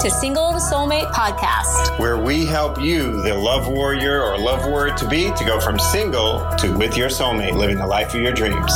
to Single Soulmate Podcast, where we help you, the love warrior or love warrior to be, to go from single to with your soulmate, living the life of your dreams.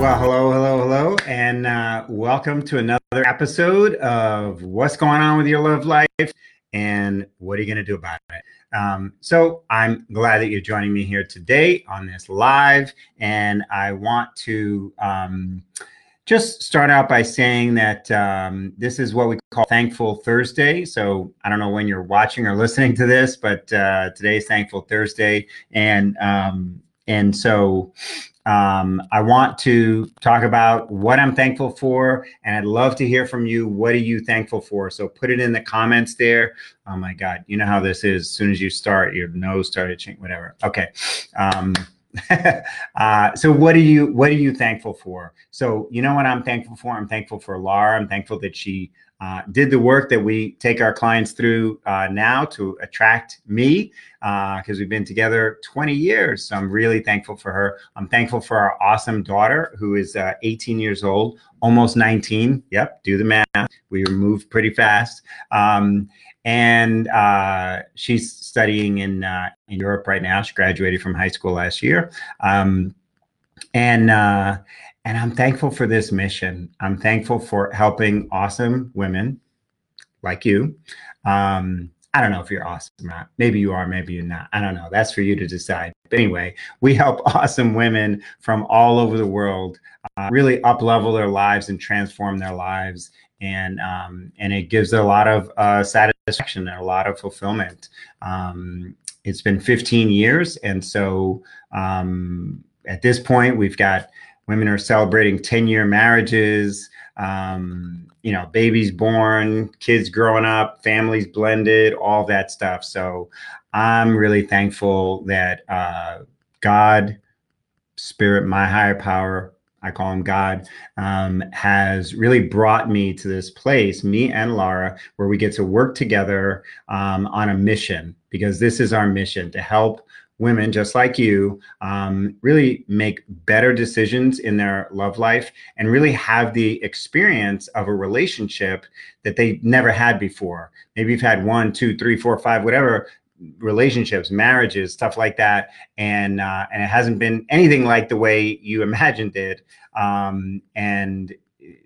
Well, hello, hello, hello, and uh, welcome to another episode of What's Going On with Your Love Life and What Are You Going to Do About It? Um, so I'm glad that you're joining me here today on this live, and I want to um, just start out by saying that um, this is what we call Thankful Thursday. So I don't know when you're watching or listening to this, but uh, today's Thankful Thursday, and um, and so um, I want to talk about what I'm thankful for, and I'd love to hear from you. What are you thankful for? So put it in the comments there. Oh my God, you know how this is. As soon as you start, your nose started changing. Whatever. Okay. Um, uh, so what are you what are you thankful for? So you know what I'm thankful for. I'm thankful for Laura. I'm thankful that she uh, did the work that we take our clients through uh, now to attract me because uh, we've been together 20 years. So I'm really thankful for her. I'm thankful for our awesome daughter who is uh, 18 years old, almost 19. Yep, do the math. We moved pretty fast. Um, and uh, she's studying in uh, in Europe right now. She graduated from high school last year. Um, and and I'm thankful for this mission. I'm thankful for helping awesome women like you. Um, I don't know if you're awesome or not. Maybe you are, maybe you're not. I don't know. That's for you to decide. But anyway, we help awesome women from all over the world uh, really up level their lives and transform their lives. And um, and it gives a lot of uh, satisfaction and a lot of fulfillment. Um, it's been 15 years, and so um, at this point, we've got women are celebrating 10 year marriages um, you know babies born kids growing up families blended all that stuff so i'm really thankful that uh, god spirit my higher power I call him God, um, has really brought me to this place, me and Lara, where we get to work together um, on a mission because this is our mission to help women just like you um, really make better decisions in their love life and really have the experience of a relationship that they never had before. Maybe you've had one, two, three, four, five, whatever relationships, marriages, stuff like that, and uh, and it hasn't been anything like the way you imagined it. Um, and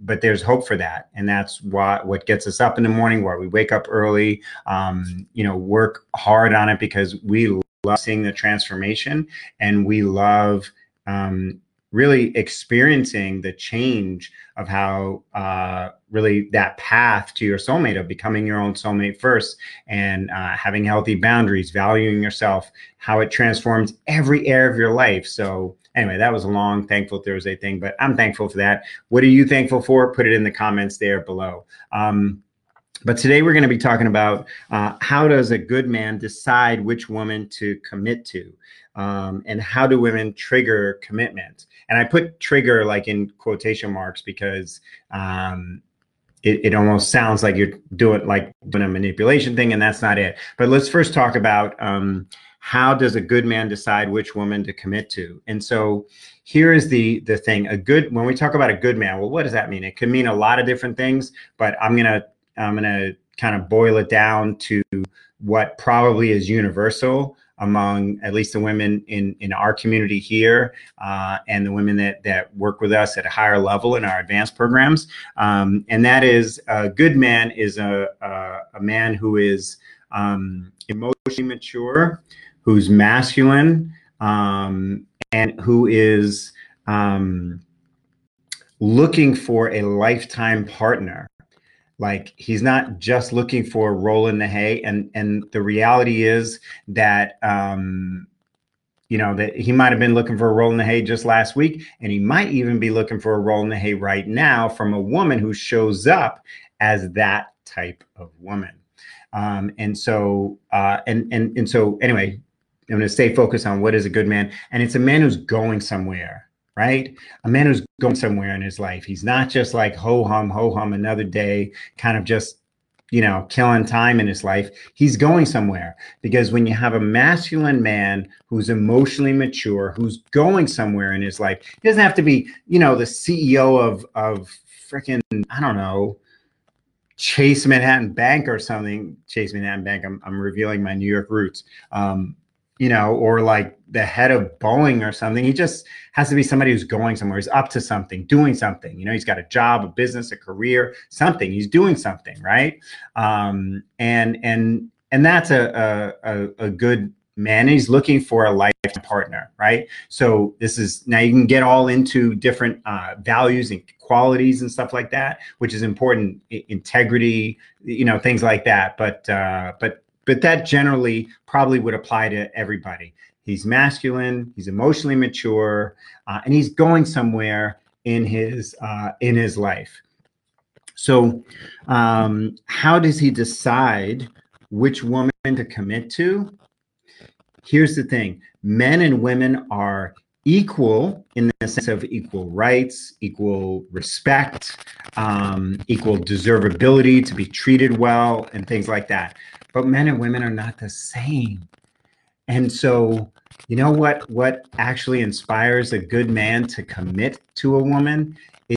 but there's hope for that. And that's what what gets us up in the morning where we wake up early um, you know work hard on it because we love seeing the transformation. And we love um, really experiencing the change of how uh, really that path to your soulmate of becoming your own soulmate first and uh, having healthy boundaries valuing yourself how it transforms every area of your life. So anyway that was a long thankful thursday thing but i'm thankful for that. What are you thankful for? Put it in the comments there below. Um, but today we're going to be talking about uh, how does a good man decide which woman to commit to, um, and how do women trigger commitment? And I put trigger like in quotation marks because um, it, it almost sounds like you're doing like doing a manipulation thing, and that's not it. But let's first talk about um, how does a good man decide which woman to commit to? And so here is the the thing: a good when we talk about a good man, well, what does that mean? It can mean a lot of different things, but I'm gonna I'm to kind of boil it down to what probably is universal among at least the women in, in our community here uh, and the women that, that work with us at a higher level in our advanced programs. Um, and that is a good man is a, a, a man who is um, emotionally mature, who's masculine, um, and who is um, looking for a lifetime partner like he's not just looking for a roll in the hay and and the reality is that um you know that he might have been looking for a roll in the hay just last week and he might even be looking for a roll in the hay right now from a woman who shows up as that type of woman. Um and so uh and and and so anyway i'm going to stay focused on what is a good man and it's a man who's going somewhere right? A man who's going somewhere in his life. He's not just like ho hum, ho hum, another day, kind of just you know, killing time in his life. He's going somewhere because when you have a masculine man who's emotionally mature, who's going somewhere in his life, he doesn't have to be, you know, the CEO of of freaking I don't know, Chase Manhattan Bank or something. Chase Manhattan Bank. I'm I'm revealing my New York roots. Um, you know, or like the head of Boeing or something. He just has to be somebody who's going somewhere. He's up to something, doing something. You know, he's got a job, a business, a career, something. He's doing something, right? Um, and and and that's a a, a good man. He's looking for a life partner, right? So this is now you can get all into different uh, values and qualities and stuff like that, which is important. I- integrity, you know, things like that. But uh, but but that generally probably would apply to everybody. He's masculine, he's emotionally mature, uh, and he's going somewhere in his uh, in his life. So, um, how does he decide which woman to commit to? Here's the thing: men and women are equal in the sense of equal rights, equal respect, um, equal deservability to be treated well, and things like that but men and women are not the same. And so, you know what what actually inspires a good man to commit to a woman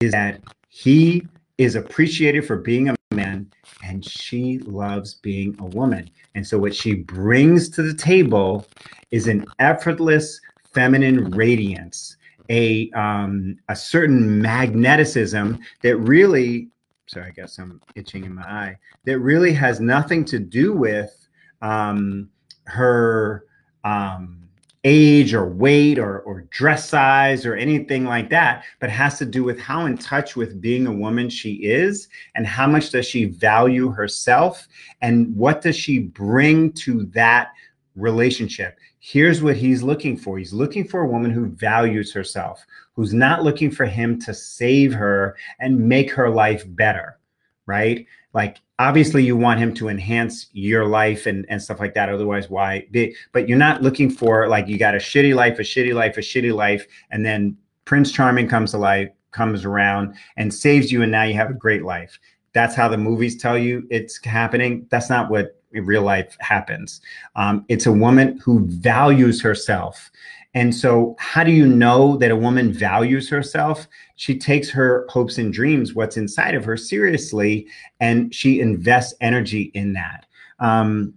is that he is appreciated for being a man and she loves being a woman. And so what she brings to the table is an effortless feminine radiance, a um, a certain magneticism that really sorry, I got some itching in my eye, that really has nothing to do with um, her um, age or weight or, or dress size or anything like that, but has to do with how in touch with being a woman she is and how much does she value herself and what does she bring to that relationship. Here's what he's looking for. He's looking for a woman who values herself, who's not looking for him to save her and make her life better, right? Like obviously you want him to enhance your life and, and stuff like that. Otherwise, why? But you're not looking for like you got a shitty life, a shitty life, a shitty life, and then Prince Charming comes to life, comes around and saves you, and now you have a great life. That's how the movies tell you it's happening. That's not what real life happens. Um, it's a woman who values herself. And so, how do you know that a woman values herself? She takes her hopes and dreams, what's inside of her, seriously, and she invests energy in that. Um,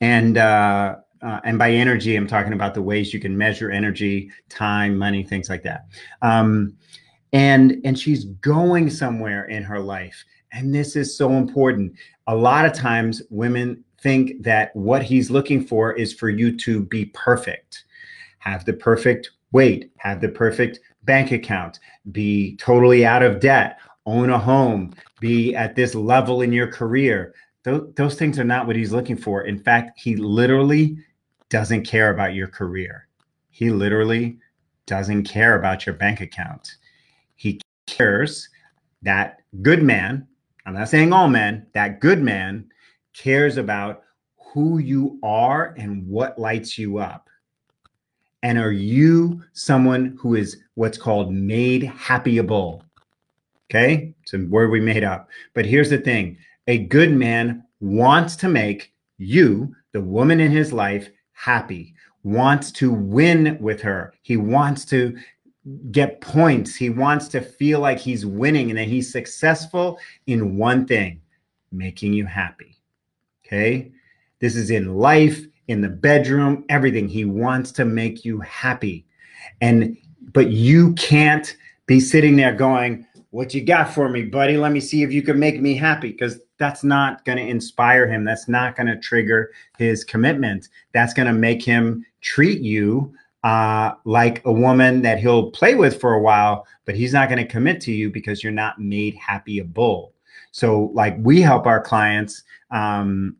and uh, uh, and by energy, I'm talking about the ways you can measure energy, time, money, things like that. Um, and and she's going somewhere in her life, and this is so important. A lot of times, women think that what he's looking for is for you to be perfect have the perfect weight, have the perfect bank account, be totally out of debt, own a home, be at this level in your career. Those, those things are not what he's looking for. In fact, he literally doesn't care about your career. He literally doesn't care about your bank account. He cares that good man, I'm not saying all men, that good man cares about who you are and what lights you up. And are you someone who is what's called made happyable? Okay, it's a word we made up. But here's the thing a good man wants to make you, the woman in his life, happy, wants to win with her. He wants to get points. He wants to feel like he's winning and that he's successful in one thing making you happy. Okay, this is in life, in the bedroom, everything. He wants to make you happy. And but you can't be sitting there going, "What you got for me, buddy? Let me see if you can make me happy." Because that's not going to inspire him. That's not going to trigger his commitment. That's going to make him treat you uh, like a woman that he'll play with for a while, but he's not going to commit to you because you're not made happyable. So, like, we help our clients um,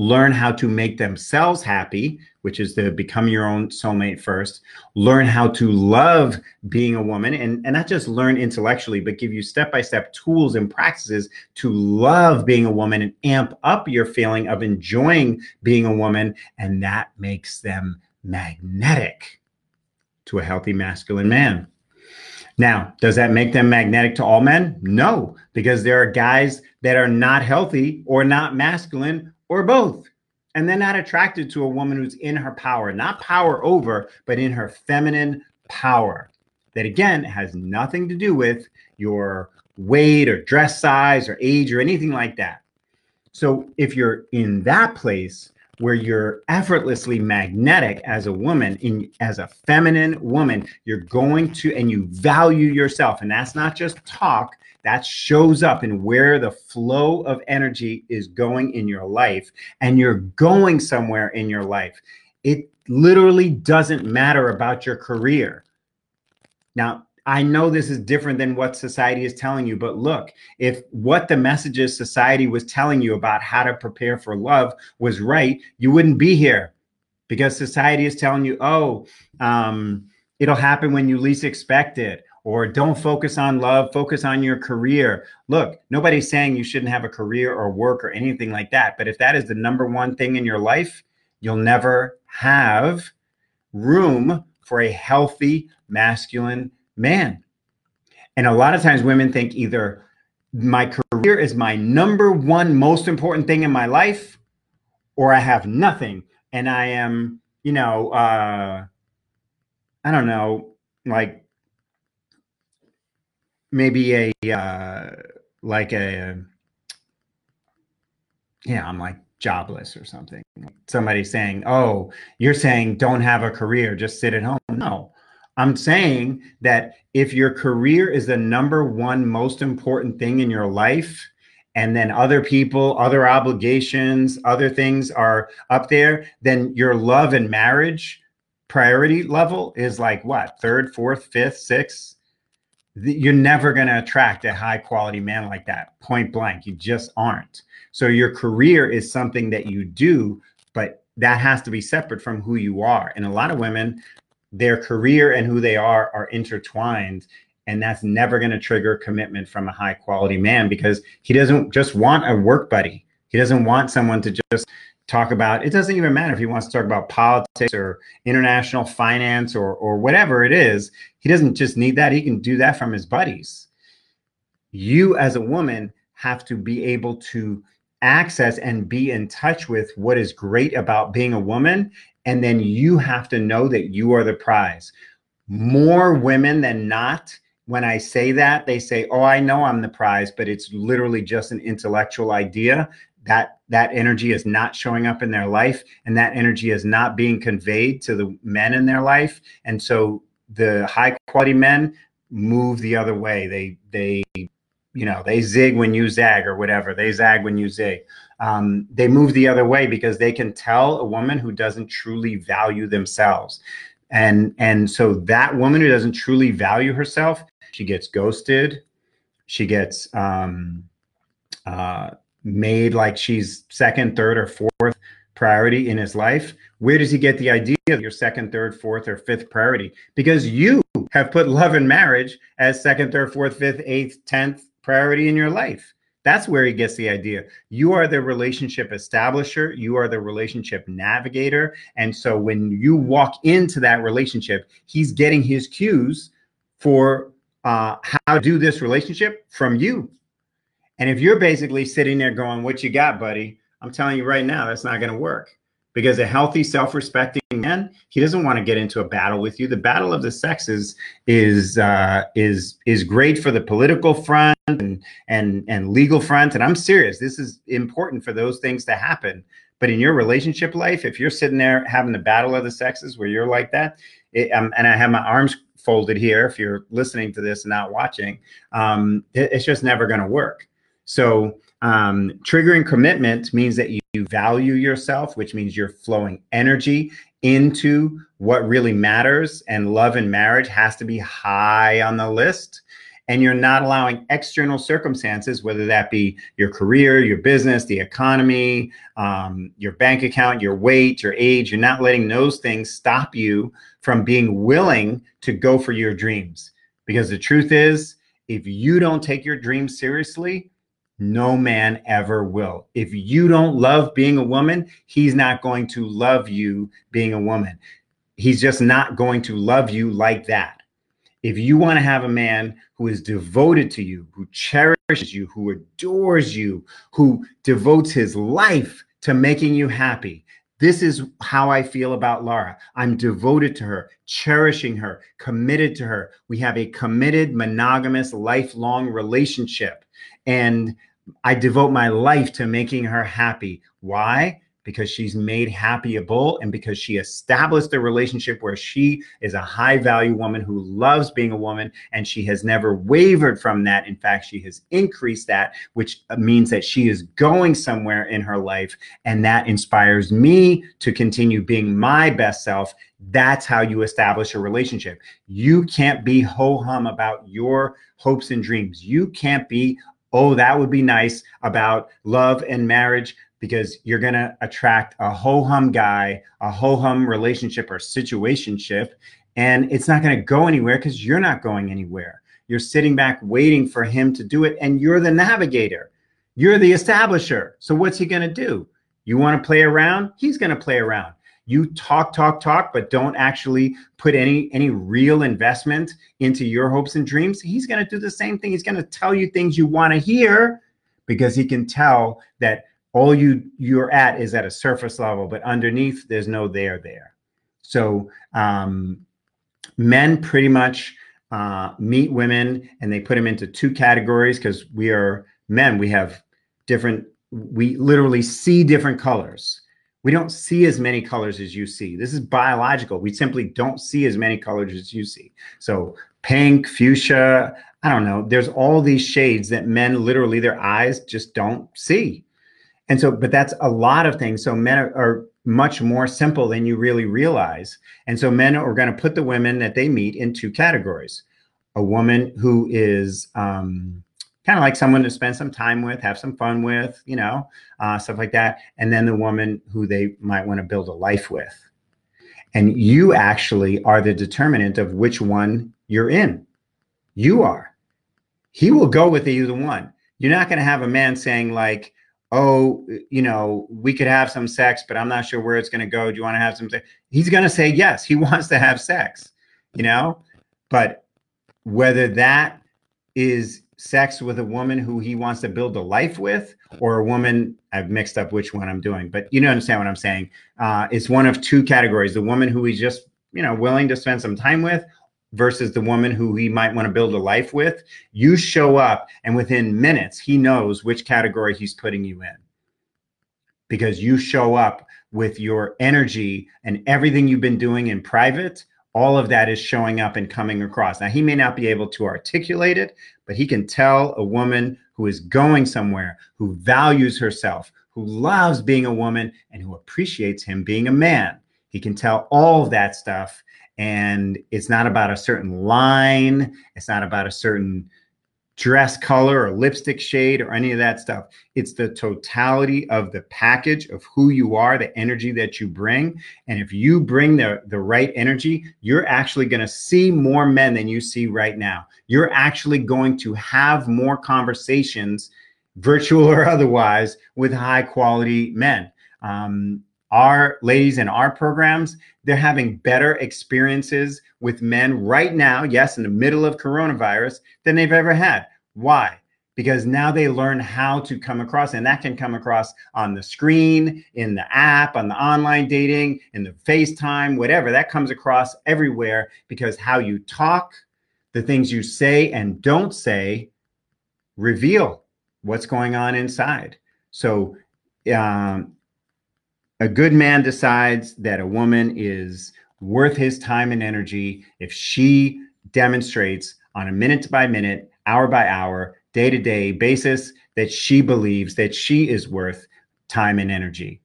learn how to make themselves happy, which is to become your own soulmate first, learn how to love being a woman, and, and not just learn intellectually, but give you step by step tools and practices to love being a woman and amp up your feeling of enjoying being a woman. And that makes them magnetic to a healthy masculine man. Now, does that make them magnetic to all men? No, because there are guys that are not healthy or not masculine or both. And they're not attracted to a woman who's in her power, not power over, but in her feminine power. That again has nothing to do with your weight or dress size or age or anything like that. So if you're in that place where you're effortlessly magnetic as a woman in as a feminine woman, you're going to and you value yourself and that's not just talk, that shows up in where the flow of energy is going in your life and you're going somewhere in your life. It literally doesn't matter about your career. Now, I know this is different than what society is telling you, but look, if what the messages society was telling you about how to prepare for love was right, you wouldn't be here because society is telling you, oh, um, it'll happen when you least expect it or don't focus on love, focus on your career. Look, nobody's saying you shouldn't have a career or work or anything like that. But if that is the number one thing in your life, you'll never have room for a healthy masculine man. And a lot of times women think either my career is my number one most important thing in my life or I have nothing and I am, you know, uh, I don't know, like maybe a uh, like a yeah i'm like jobless or something. Somebody saying oh you're saying don't have a career just sit at home. No i'm saying that if your career is the number one most important thing in your life and then other people other obligations other things are up there then your love and marriage priority level is like what third fourth fifth sixth? You're never going to attract a high quality man like that point blank you just aren't. So your career is something that you do but that has to be separate from who you are. And a lot of women their career and who they are are intertwined and that's never going to trigger commitment from a high quality man because he doesn't just want a work buddy. He doesn't want someone to just talk about it doesn't even matter if he wants to talk about politics or international finance or or whatever it is he doesn't just need that he can do that from his buddies. You as a woman have to be able to access and be in touch with what is great about being a woman and then you have to know that you are the prize. More women than not when I say that, they say, "Oh, I know I'm the prize, but it's literally just an intellectual idea. That that energy is not showing up in their life and that energy is not being conveyed to the men in their life. And so the high quality men move the other way. They they you know they zig when you zag or whatever. They zag when you zig um, they move the other way because they can tell a woman who doesn't truly value themselves and and so that woman who doesn't truly value herself she gets ghosted she gets um, uh, made like she's second, third, or fourth priority in his life, where does he get the idea of your second, third, fourth, or fifth priority? Because you have put love and marriage as second, third, fourth, fifth, eighth, tenth priority in your life. That's where he gets the idea. You are the relationship establisher, you are the relationship navigator. And so when you walk into that relationship, he's getting his cues for uh, how to do this relationship from you. And if you're basically sitting there going, What you got, buddy? I'm telling you right now, that's not going to work because a healthy, self respecting man, he doesn't want to get into a battle with you. The battle of the sexes is, uh, is, is great for the political front and, and, and legal front. And I'm serious. This is important for those things to happen. But in your relationship life, if you're sitting there having the battle of the sexes where you're like that, it, um, and I have my arms folded here, if you're listening to this and not watching, um, it, it's just never going to work. So um, triggering commitment means that you, value yourself, which means you're flowing energy into what really matters. And love and marriage has to be high on the list. And you're not allowing external circumstances, whether that be your career, your business, the economy, um, your bank account, your weight, your age, you're not letting those things stop you from being willing to go for your dreams. Because the truth is, if you don't take your dreams seriously, no man ever will. If you don't love being a woman, he's not going to love you being a woman. He's just not going to love you like that. if you want to have a man who is devoted to you, who cherishes you, who adores you, who devotes his life to making you happy, this is how I feel about Laura. I'm devoted to her, cherishing her, committed to her. We have a committed, monogamous, lifelong relationship. And I devote my life to making her happy. Why? because she's made happyable and because she established a relationship where she is a high value woman who loves being a woman and she has never wavered from that. In fact, she has increased that, which means that she is going somewhere in her life. And that inspires me to continue being my best self. That's how you establish a relationship. You can't be ho hum about your hopes and dreams. You can't be oh, that would be nice about love and marriage because you're going to attract a ho hum guy, a ho hum relationship or situationship, and it's not going to go anywhere because you're not going anywhere. You're sitting back waiting for him to do it, and you're the navigator. You're the establisher. So what's he going to do? You want to play around? He's going to play around. You talk, talk, talk, but don't actually put any any real investment into your hopes and dreams. He's going to do the same thing. He's going to tell you things you want to hear because he can tell that all you you're at is at a surface level but underneath there's no there there so um, men pretty much uh, meet women and they put them into two categories because we are men we have different we literally see different colors we don't see as many colors as you see this is biological we simply don't see as many colors as you see so pink fuchsia i don't know there's all these shades that men literally their eyes just don't see and so, but that's a lot of things. So men are, are much more simple than you really realize. And so men are going to put the women that they meet in two categories. A woman who is um, kind of like someone to spend some time with, have some fun with, you know, uh, stuff like that. And then the woman who they might want to build a life with. And you actually are the determinant of which one you're in. You are. He will go with either one. You're not going to have a man saying, like, oh, you know, we could have some sex, but I'm not sure where it's going to go. Do you want to have some sex? He's going to say yes. He wants to have sex, you know, but whether that is sex with a woman who he wants to build a life with or a woman i've mixed up which one i'm doing but you know understand what i'm saying uh, it's one of two categories the woman who he's just you know willing to spend some time with versus the woman who he might want to build a life with, you show up and within minutes, he knows which category he's putting you in because you show up with your energy and everything you've been doing in private. All of that is showing up and coming across. Now, he may not be able to articulate it, but he can tell a woman who is going somewhere, who values herself, who loves being a woman, and who appreciates him being a man. He can tell all of that stuff and it's not about a certain line it's not about a certain dress color or lipstick shade or any of that stuff. It's the totality of the package of who you are the energy that you bring. And if you bring the the right energy you're actually going to see more men than you see right now. You're actually going to have more conversations virtual or otherwise with high quality men. Um, our ladies in our programs, they're having better experiences with men right now, yes, in the middle of coronavirus, than they've ever had. Why? Because now they learn how to come across, and that can come across on the screen, in the app, on the online dating, in the FaceTime, whatever. That comes across everywhere because how you talk, the things you say and don't say reveal what's going on inside. So, um, a good man decides that a woman is worth his time and energy if she demonstrates on a minute by minute, hour by hour, day to day basis that she believes that she is worth time and energy.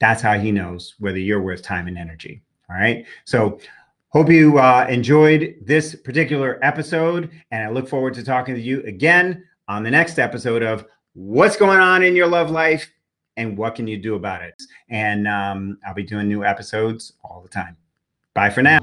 That's how he knows whether you're worth time and energy. All right. So, hope you uh, enjoyed this particular episode, and I look forward to talking to you again on the next episode of What's Going On in Your Love Life and what can you do about it? And um, I'll be doing new episodes all the time. Bye for now.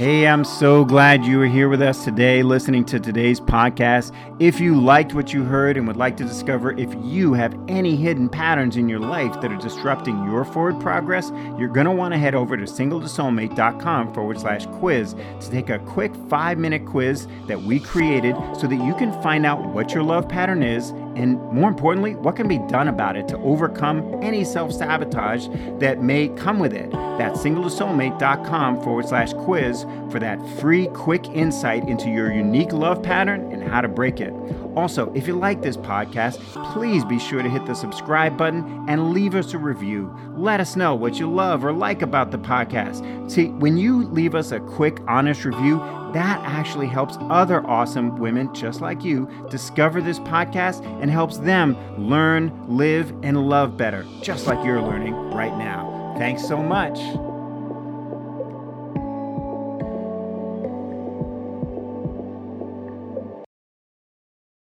Hey, I'm so glad you are here with us today listening to today's podcast. If you liked what you heard and would like to discover if you have any hidden patterns in your life that are disrupting your forward progress, you're going to want to head over to singletosoulmate.com forward slash quiz to take a quick five minute quiz that we created so that you can find out what your love pattern is and more importantly, what can be done about it to overcome any self sabotage that may come with it. That's singletosoulmate.com forward slash quiz for that free, quick insight into your unique love pattern and how to break it. Also, if you like this podcast, please be sure to hit the subscribe button and leave us a review. Let us know what you love or like about the podcast. See, when you leave us a quick, honest review, that actually helps other awesome women just like you discover this podcast and helps them learn, live, and love better, just like you're learning right now. Thanks so much.